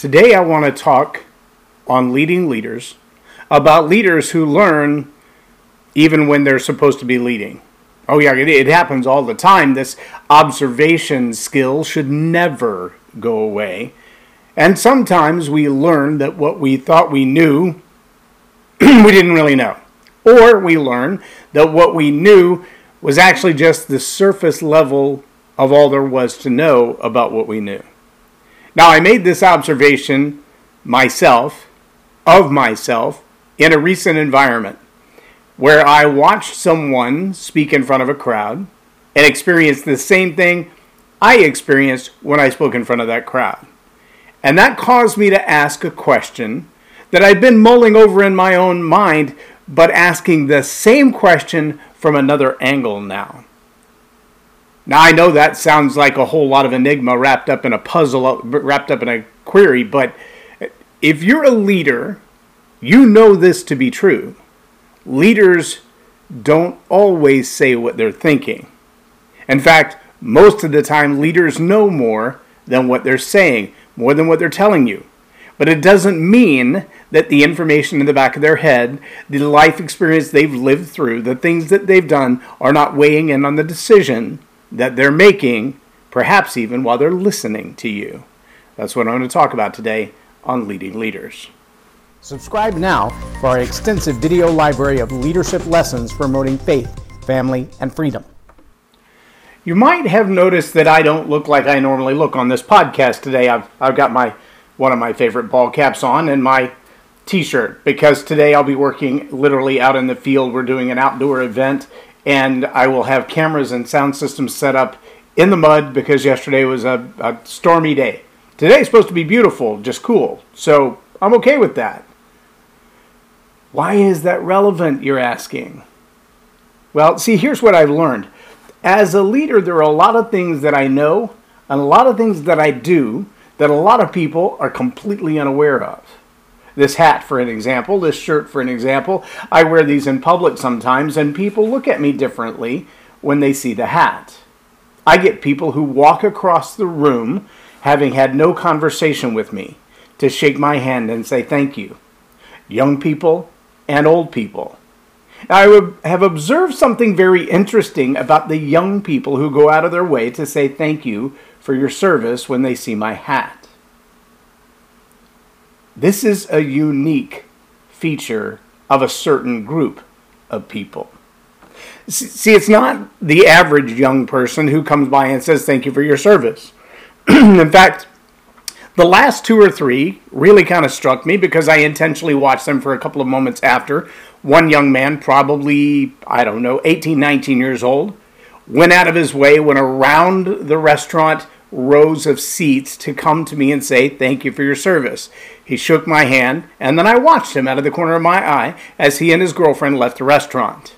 Today, I want to talk on leading leaders about leaders who learn even when they're supposed to be leading. Oh, yeah, it, it happens all the time. This observation skill should never go away. And sometimes we learn that what we thought we knew, we didn't really know. Or we learn that what we knew was actually just the surface level of all there was to know about what we knew. Now, I made this observation myself, of myself, in a recent environment where I watched someone speak in front of a crowd and experienced the same thing I experienced when I spoke in front of that crowd. And that caused me to ask a question that I'd been mulling over in my own mind, but asking the same question from another angle now. Now, I know that sounds like a whole lot of enigma wrapped up in a puzzle, wrapped up in a query, but if you're a leader, you know this to be true. Leaders don't always say what they're thinking. In fact, most of the time, leaders know more than what they're saying, more than what they're telling you. But it doesn't mean that the information in the back of their head, the life experience they've lived through, the things that they've done are not weighing in on the decision that they're making, perhaps even while they're listening to you. That's what I'm going to talk about today on Leading Leaders. Subscribe now for our extensive video library of leadership lessons promoting faith, family, and freedom. You might have noticed that I don't look like I normally look on this podcast today. I've, I've got my one of my favorite ball caps on and my t-shirt because today I'll be working literally out in the field. We're doing an outdoor event and I will have cameras and sound systems set up in the mud because yesterday was a, a stormy day. Today's supposed to be beautiful, just cool. So I'm okay with that. Why is that relevant, you're asking? Well, see, here's what I've learned. As a leader, there are a lot of things that I know and a lot of things that I do that a lot of people are completely unaware of. This hat, for an example, this shirt, for an example, I wear these in public sometimes, and people look at me differently when they see the hat. I get people who walk across the room having had no conversation with me to shake my hand and say thank you. Young people and old people. I have observed something very interesting about the young people who go out of their way to say thank you for your service when they see my hat. This is a unique feature of a certain group of people. See, it's not the average young person who comes by and says, Thank you for your service. In fact, the last two or three really kind of struck me because I intentionally watched them for a couple of moments after. One young man, probably, I don't know, 18, 19 years old, went out of his way, went around the restaurant rows of seats to come to me and say, Thank you for your service. He shook my hand, and then I watched him out of the corner of my eye as he and his girlfriend left the restaurant.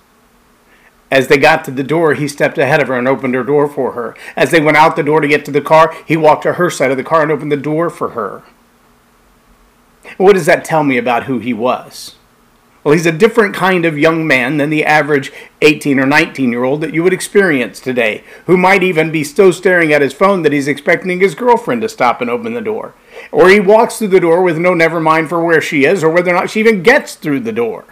As they got to the door, he stepped ahead of her and opened her door for her. As they went out the door to get to the car, he walked to her side of the car and opened the door for her. What does that tell me about who he was? Well, he's a different kind of young man than the average 18 or 19 year old that you would experience today, who might even be still staring at his phone that he's expecting his girlfriend to stop and open the door. Or he walks through the door with no never mind for where she is or whether or not she even gets through the door.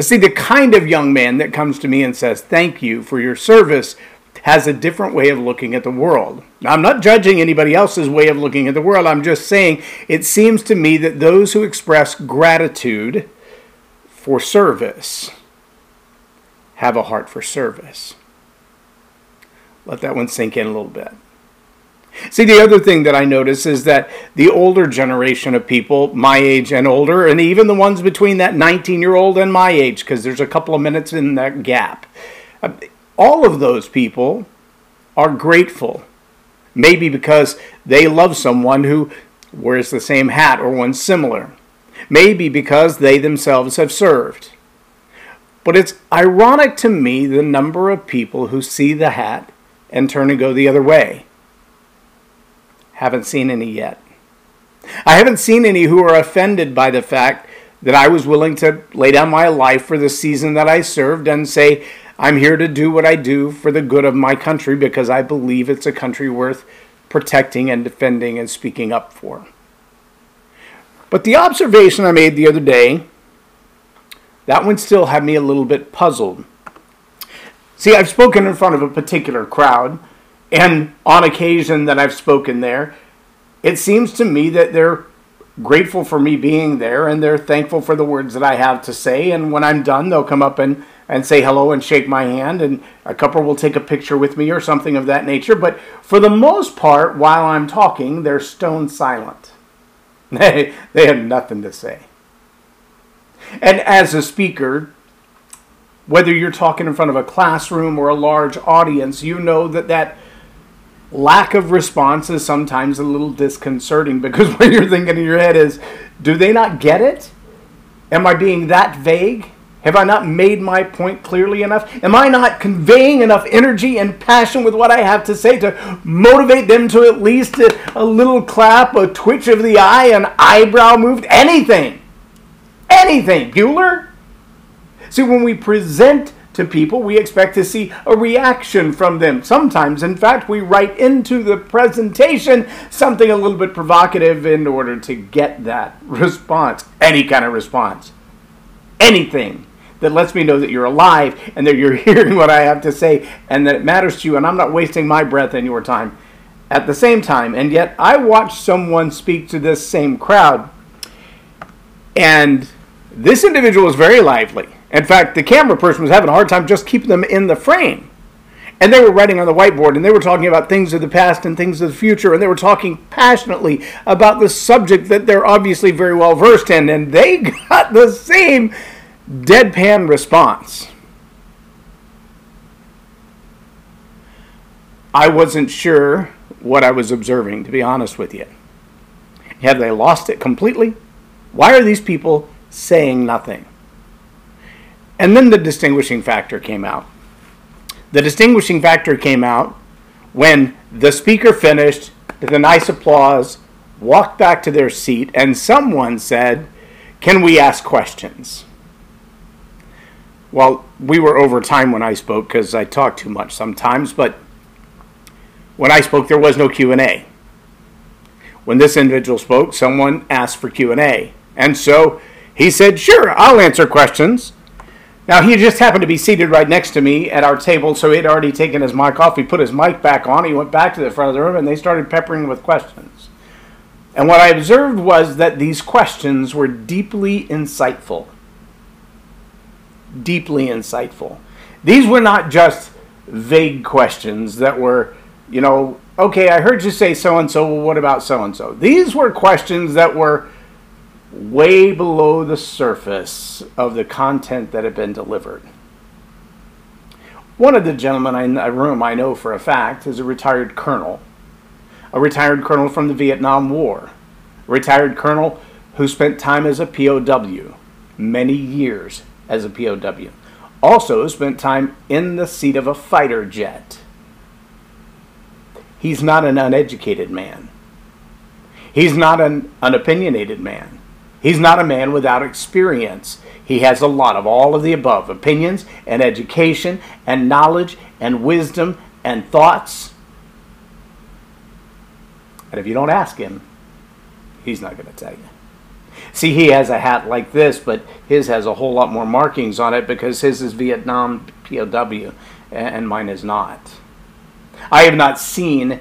See, the kind of young man that comes to me and says, Thank you for your service has a different way of looking at the world. Now, I'm not judging anybody else's way of looking at the world. I'm just saying it seems to me that those who express gratitude for service have a heart for service. Let that one sink in a little bit. See, the other thing that I notice is that the older generation of people, my age and older, and even the ones between that 19 year old and my age, because there's a couple of minutes in that gap, uh, all of those people are grateful. Maybe because they love someone who wears the same hat or one similar maybe because they themselves have served. But it's ironic to me the number of people who see the hat and turn and go the other way. Haven't seen any yet. I haven't seen any who are offended by the fact that I was willing to lay down my life for the season that I served and say, I'm here to do what I do for the good of my country because I believe it's a country worth protecting and defending and speaking up for. But the observation I made the other day, that one still had me a little bit puzzled. See, I've spoken in front of a particular crowd, and on occasion that I've spoken there, it seems to me that they're grateful for me being there and they're thankful for the words that I have to say. And when I'm done, they'll come up and, and say hello and shake my hand, and a couple will take a picture with me or something of that nature. But for the most part, while I'm talking, they're stone silent. They, they have nothing to say. And as a speaker, whether you're talking in front of a classroom or a large audience, you know that that lack of response is sometimes a little disconcerting because what you're thinking in your head is, do they not get it? Am I being that vague? Have I not made my point clearly enough? Am I not conveying enough energy and passion with what I have to say to motivate them to at least a, a little clap, a twitch of the eye, an eyebrow moved, anything? Anything, Bueller? See, when we present to people, we expect to see a reaction from them. Sometimes, in fact, we write into the presentation something a little bit provocative in order to get that response, any kind of response. Anything that lets me know that you're alive and that you're hearing what I have to say and that it matters to you and I'm not wasting my breath and your time at the same time. And yet, I watched someone speak to this same crowd, and this individual was very lively in fact, the camera person was having a hard time just keeping them in the frame. And they were writing on the whiteboard and they were talking about things of the past and things of the future and they were talking passionately about the subject that they're obviously very well versed in. And they got the same deadpan response. I wasn't sure what I was observing, to be honest with you. Have they lost it completely? Why are these people saying nothing? And then the distinguishing factor came out. The distinguishing factor came out when the speaker finished with a nice applause, walked back to their seat, and someone said, Can we ask questions? Well, we were over time when I spoke because I talk too much sometimes, but when I spoke there was no Q&A. When this individual spoke, someone asked for Q&A. And so he said, "Sure, I'll answer questions." Now, he just happened to be seated right next to me at our table, so he had already taken his mic off. He put his mic back on. He went back to the front of the room, and they started peppering with questions. And what I observed was that these questions were deeply insightful. Deeply insightful. These were not just vague questions that were, you know, okay, I heard you say so and so, well, what about so and so? These were questions that were way below the surface of the content that had been delivered. One of the gentlemen in the room I know for a fact is a retired colonel, a retired colonel from the Vietnam War, a retired colonel who spent time as a POW, many years as a POW. Also spent time in the seat of a fighter jet. He's not an uneducated man. He's not an unopinionated man. He's not a man without experience. He has a lot of all of the above opinions and education and knowledge and wisdom and thoughts. And if you don't ask him, he's not going to tell you. See, he has a hat like this, but his has a whole lot more markings on it because his is Vietnam POW and mine is not. I have not seen,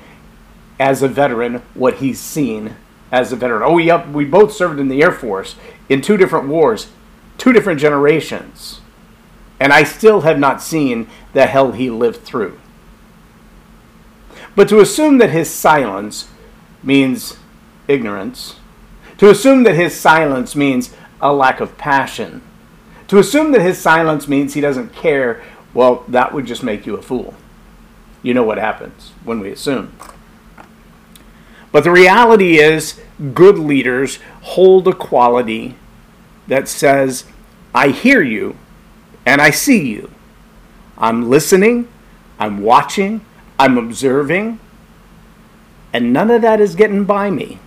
as a veteran, what he's seen as a veteran. Oh, yep, we both served in the Air Force in two different wars, two different generations. And I still have not seen the hell he lived through. But to assume that his silence means ignorance, to assume that his silence means a lack of passion, to assume that his silence means he doesn't care, well, that would just make you a fool. You know what happens when we assume. But the reality is, good leaders hold a quality that says, I hear you and I see you. I'm listening, I'm watching, I'm observing, and none of that is getting by me.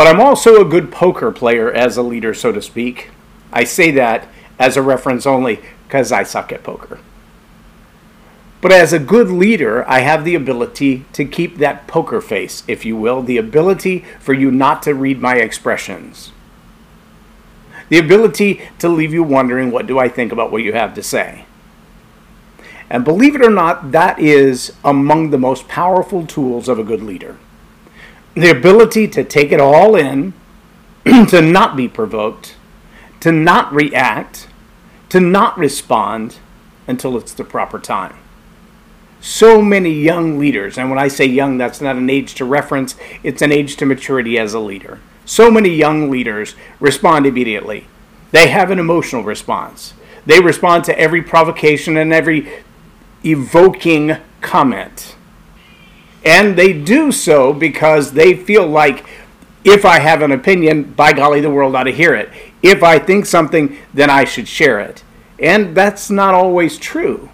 But I'm also a good poker player as a leader, so to speak. I say that as a reference only because I suck at poker. But as a good leader, I have the ability to keep that poker face, if you will, the ability for you not to read my expressions. The ability to leave you wondering, what do I think about what you have to say? And believe it or not, that is among the most powerful tools of a good leader. The ability to take it all in, to not be provoked, to not react, to not respond until it's the proper time. So many young leaders, and when I say young, that's not an age to reference, it's an age to maturity as a leader. So many young leaders respond immediately. They have an emotional response. They respond to every provocation and every evoking comment. And they do so because they feel like if I have an opinion, by golly, the world ought to hear it. If I think something, then I should share it. And that's not always true.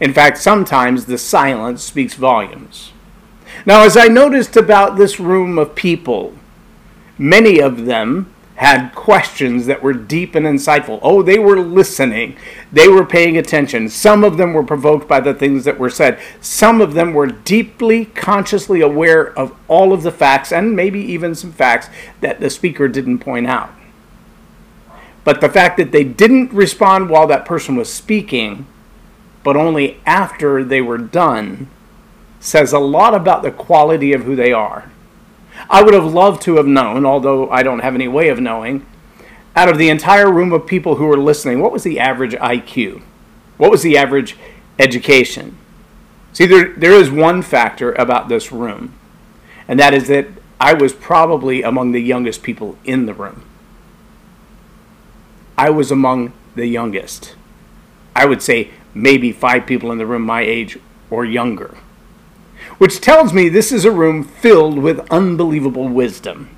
In fact, sometimes the silence speaks volumes. Now, as I noticed about this room of people, many of them had questions that were deep and insightful. Oh, they were listening. They were paying attention. Some of them were provoked by the things that were said. Some of them were deeply, consciously aware of all of the facts and maybe even some facts that the speaker didn't point out. But the fact that they didn't respond while that person was speaking, but only after they were done, says a lot about the quality of who they are. I would have loved to have known, although I don't have any way of knowing, out of the entire room of people who were listening, what was the average IQ? What was the average education? See, there, there is one factor about this room, and that is that I was probably among the youngest people in the room. I was among the youngest. I would say maybe five people in the room my age or younger which tells me this is a room filled with unbelievable wisdom.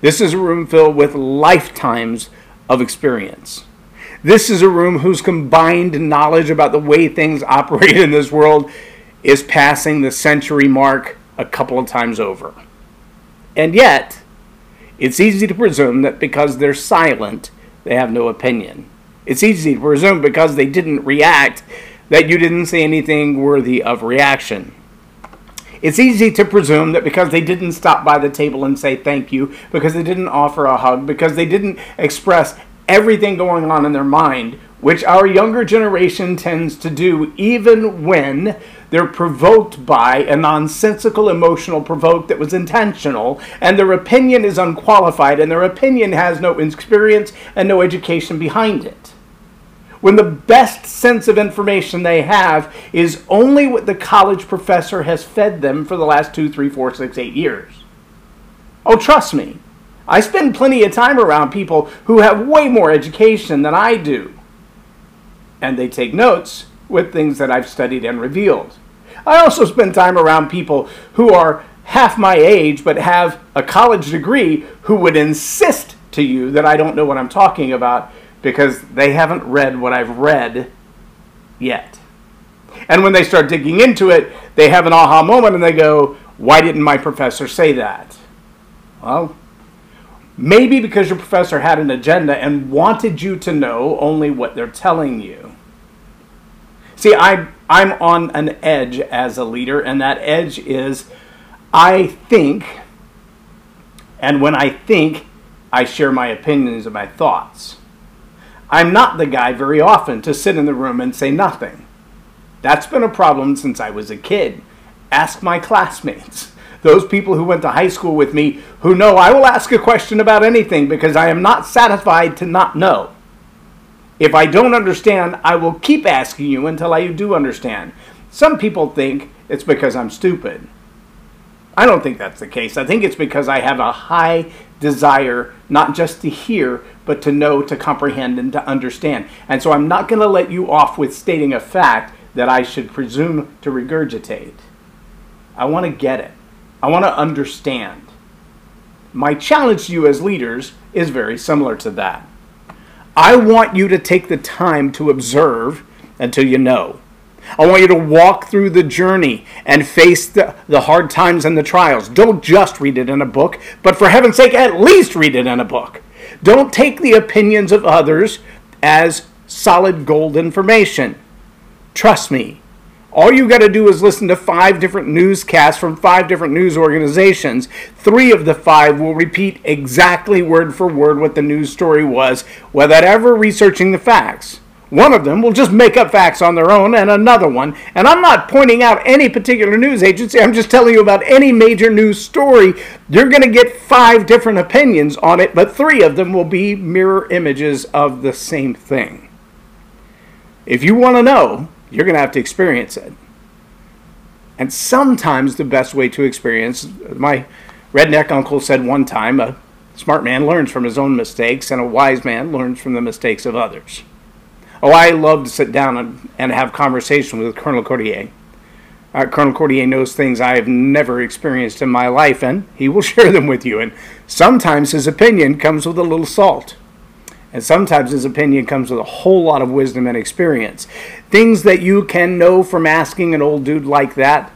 This is a room filled with lifetimes of experience. This is a room whose combined knowledge about the way things operate in this world is passing the century mark a couple of times over. And yet, it's easy to presume that because they're silent, they have no opinion. It's easy to presume because they didn't react that you didn't say anything worthy of reaction. It's easy to presume that because they didn't stop by the table and say thank you, because they didn't offer a hug, because they didn't express everything going on in their mind, which our younger generation tends to do even when they're provoked by a nonsensical emotional provoke that was intentional, and their opinion is unqualified, and their opinion has no experience and no education behind it when the best sense of information they have is only what the college professor has fed them for the last two, three, four, six, eight years. Oh, trust me, I spend plenty of time around people who have way more education than I do. And they take notes with things that I've studied and revealed. I also spend time around people who are half my age but have a college degree who would insist to you that I don't know what I'm talking about because they haven't read what I've read yet. And when they start digging into it, they have an aha moment and they go, Why didn't my professor say that? Well, maybe because your professor had an agenda and wanted you to know only what they're telling you. See, I, I'm on an edge as a leader, and that edge is I think, and when I think, I share my opinions and my thoughts. I'm not the guy very often to sit in the room and say nothing. That's been a problem since I was a kid. Ask my classmates, those people who went to high school with me, who know I will ask a question about anything because I am not satisfied to not know. If I don't understand, I will keep asking you until I do understand. Some people think it's because I'm stupid. I don't think that's the case. I think it's because I have a high desire not just to hear, but to know, to comprehend, and to understand. And so I'm not going to let you off with stating a fact that I should presume to regurgitate. I want to get it, I want to understand. My challenge to you as leaders is very similar to that. I want you to take the time to observe until you know. I want you to walk through the journey and face the, the hard times and the trials. Don't just read it in a book, but for heaven's sake, at least read it in a book. Don't take the opinions of others as solid gold information. Trust me, All you got to do is listen to five different newscasts from five different news organizations. Three of the five will repeat exactly word for word what the news story was without ever researching the facts. One of them will just make up facts on their own, and another one, and I'm not pointing out any particular news agency, I'm just telling you about any major news story. You're going to get five different opinions on it, but three of them will be mirror images of the same thing. If you want to know, you're going to have to experience it. And sometimes the best way to experience, my redneck uncle said one time, a smart man learns from his own mistakes, and a wise man learns from the mistakes of others. Oh, I love to sit down and, and have conversation with Colonel Cordier. Uh, Colonel Cordier knows things I have never experienced in my life, and he will share them with you. And sometimes his opinion comes with a little salt. And sometimes his opinion comes with a whole lot of wisdom and experience. Things that you can know from asking an old dude like that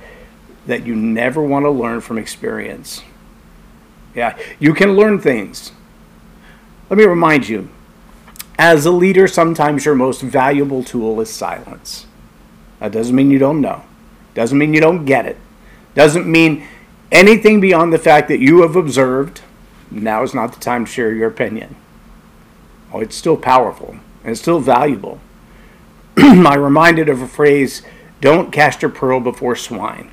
that you never want to learn from experience. Yeah, you can learn things. Let me remind you as a leader, sometimes your most valuable tool is silence. That doesn't mean you don't know. Doesn't mean you don't get it. Doesn't mean anything beyond the fact that you have observed. Now is not the time to share your opinion. Oh, it's still powerful and it's still valuable. I'm reminded of a phrase don't cast your pearl before swine.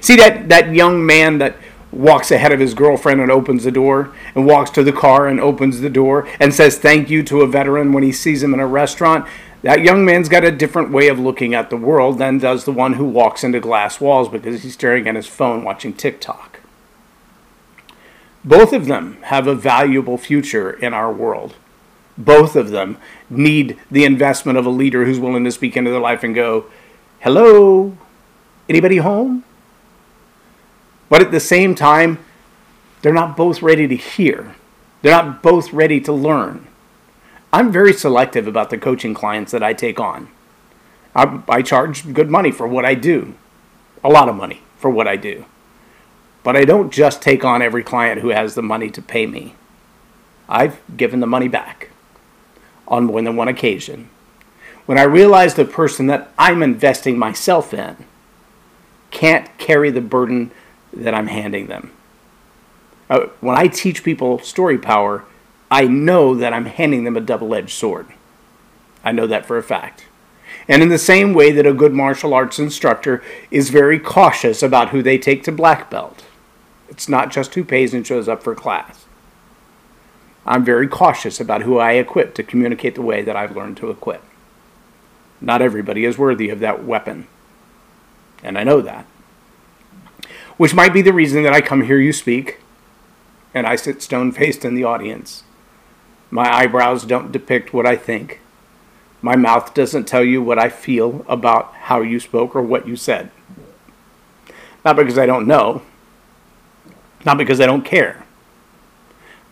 See that, that young man that walks ahead of his girlfriend and opens the door, and walks to the car and opens the door, and says thank you to a veteran when he sees him in a restaurant, that young man's got a different way of looking at the world than does the one who walks into glass walls because he's staring at his phone watching TikTok. Both of them have a valuable future in our world. Both of them need the investment of a leader who's willing to speak into their life and go, Hello, anybody home? But at the same time, they're not both ready to hear. They're not both ready to learn. I'm very selective about the coaching clients that I take on. I, I, charge good money for what I do, a lot of money for what I do. But I don't just take on every client who has the money to pay me. I've given the money back on more than one occasion. When I realize the person that I'm investing myself in can't carry the burden that I'm handing them. Uh, when I teach people story power, I know that I'm handing them a double edged sword. I know that for a fact. And in the same way that a good martial arts instructor is very cautious about who they take to black belt, it's not just who pays and shows up for class. I'm very cautious about who I equip to communicate the way that I've learned to equip. Not everybody is worthy of that weapon. And I know that which might be the reason that I come hear you speak and I sit stone faced in the audience. My eyebrows don't depict what I think. My mouth doesn't tell you what I feel about how you spoke or what you said. Not because I don't know, not because I don't care,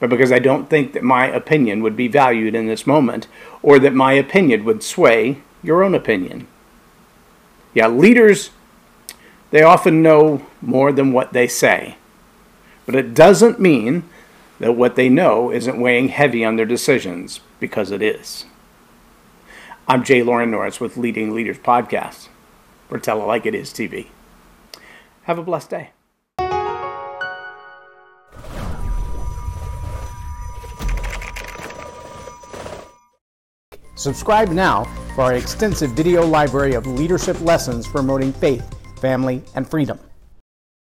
but because I don't think that my opinion would be valued in this moment or that my opinion would sway your own opinion. Yeah, leaders they often know more than what they say. But it doesn't mean that what they know isn't weighing heavy on their decisions, because it is. I'm J Loren Norris with Leading Leaders Podcast, or Tell It Like It Is TV. Have a blessed day. Subscribe now for our extensive video library of leadership lessons promoting faith family, and freedom.